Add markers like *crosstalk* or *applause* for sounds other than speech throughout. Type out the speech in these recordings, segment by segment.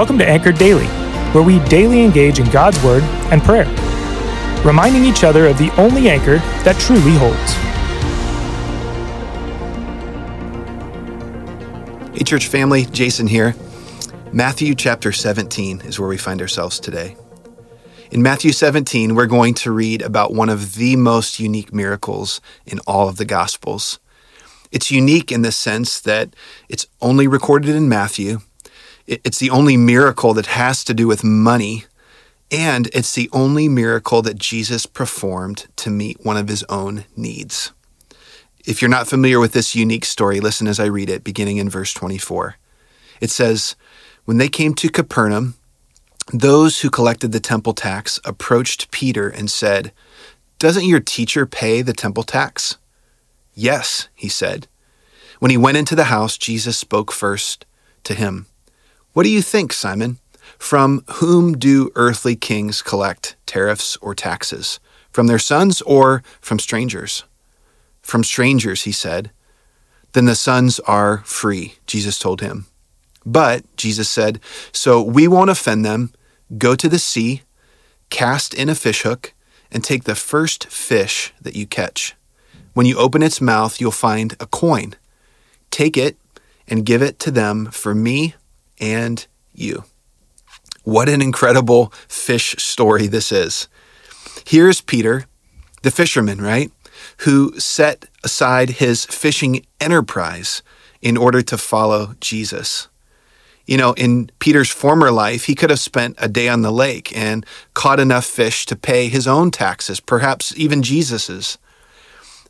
Welcome to Anchored Daily, where we daily engage in God's Word and prayer, reminding each other of the only anchor that truly holds. Hey, church family, Jason here. Matthew chapter 17 is where we find ourselves today. In Matthew 17, we're going to read about one of the most unique miracles in all of the Gospels. It's unique in the sense that it's only recorded in Matthew, it's the only miracle that has to do with money, and it's the only miracle that Jesus performed to meet one of his own needs. If you're not familiar with this unique story, listen as I read it, beginning in verse 24. It says, When they came to Capernaum, those who collected the temple tax approached Peter and said, Doesn't your teacher pay the temple tax? Yes, he said. When he went into the house, Jesus spoke first to him. What do you think, Simon? From whom do earthly kings collect tariffs or taxes? From their sons or from strangers? From strangers, he said. Then the sons are free, Jesus told him. But, Jesus said, so we won't offend them. Go to the sea, cast in a fishhook, and take the first fish that you catch. When you open its mouth, you'll find a coin. Take it and give it to them for me and you. What an incredible fish story this is. Here's Peter, the fisherman, right? Who set aside his fishing enterprise in order to follow Jesus. You know, in Peter's former life, he could have spent a day on the lake and caught enough fish to pay his own taxes, perhaps even Jesus's.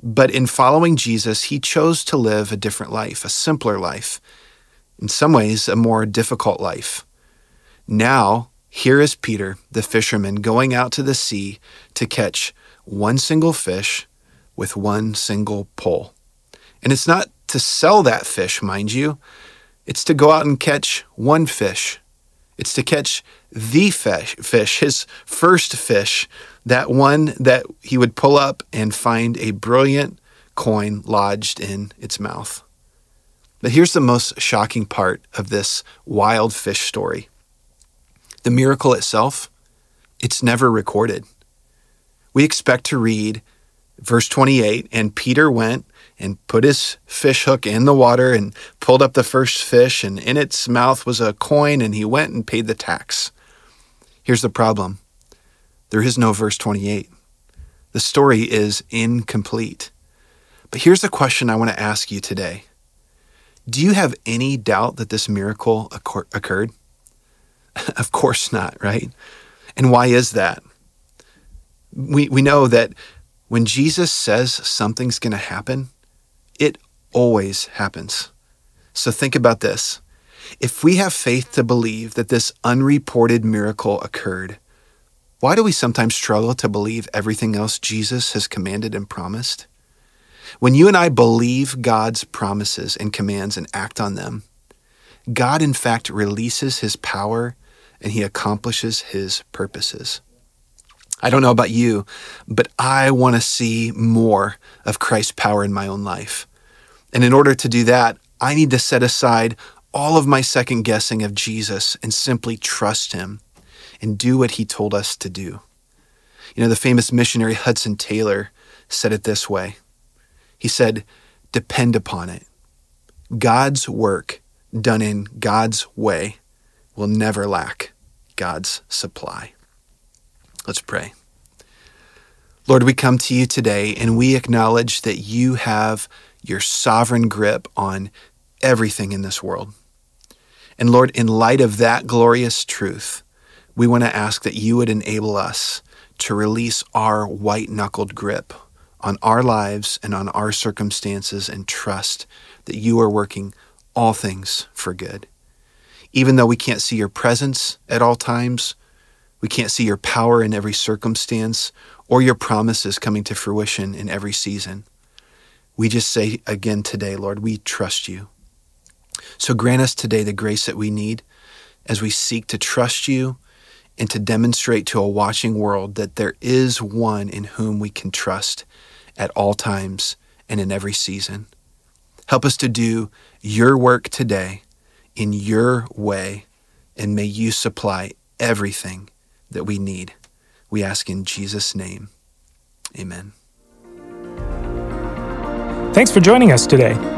But in following Jesus, he chose to live a different life, a simpler life, in some ways, a more difficult life. Now, here is Peter, the fisherman, going out to the sea to catch one single fish with one single pole. And it's not to sell that fish, mind you, it's to go out and catch one fish. It's to catch the fish, fish, his first fish, that one that he would pull up and find a brilliant coin lodged in its mouth. But here's the most shocking part of this wild fish story the miracle itself, it's never recorded. We expect to read verse 28 and Peter went and put his fish hook in the water and pulled up the first fish, and in its mouth was a coin, and he went and paid the tax. Here's the problem there is no verse 28. The story is incomplete. But here's the question I want to ask you today do you have any doubt that this miracle occurred? *laughs* of course not, right? And why is that? We, we know that when Jesus says something's going to happen, it always happens. So think about this. If we have faith to believe that this unreported miracle occurred, why do we sometimes struggle to believe everything else Jesus has commanded and promised? When you and I believe God's promises and commands and act on them, God in fact releases his power and he accomplishes his purposes. I don't know about you, but I want to see more of Christ's power in my own life. And in order to do that, I need to set aside all of my second guessing of Jesus and simply trust him and do what he told us to do. You know, the famous missionary Hudson Taylor said it this way he said, Depend upon it. God's work done in God's way will never lack God's supply. Let's pray. Lord, we come to you today and we acknowledge that you have your sovereign grip on everything in this world. And Lord, in light of that glorious truth, we want to ask that you would enable us to release our white knuckled grip on our lives and on our circumstances and trust that you are working all things for good. Even though we can't see your presence at all times, we can't see your power in every circumstance or your promises coming to fruition in every season. We just say again today, Lord, we trust you. So grant us today the grace that we need as we seek to trust you and to demonstrate to a watching world that there is one in whom we can trust at all times and in every season. Help us to do your work today in your way and may you supply everything that we need. We ask in Jesus' name. Amen. Thanks for joining us today.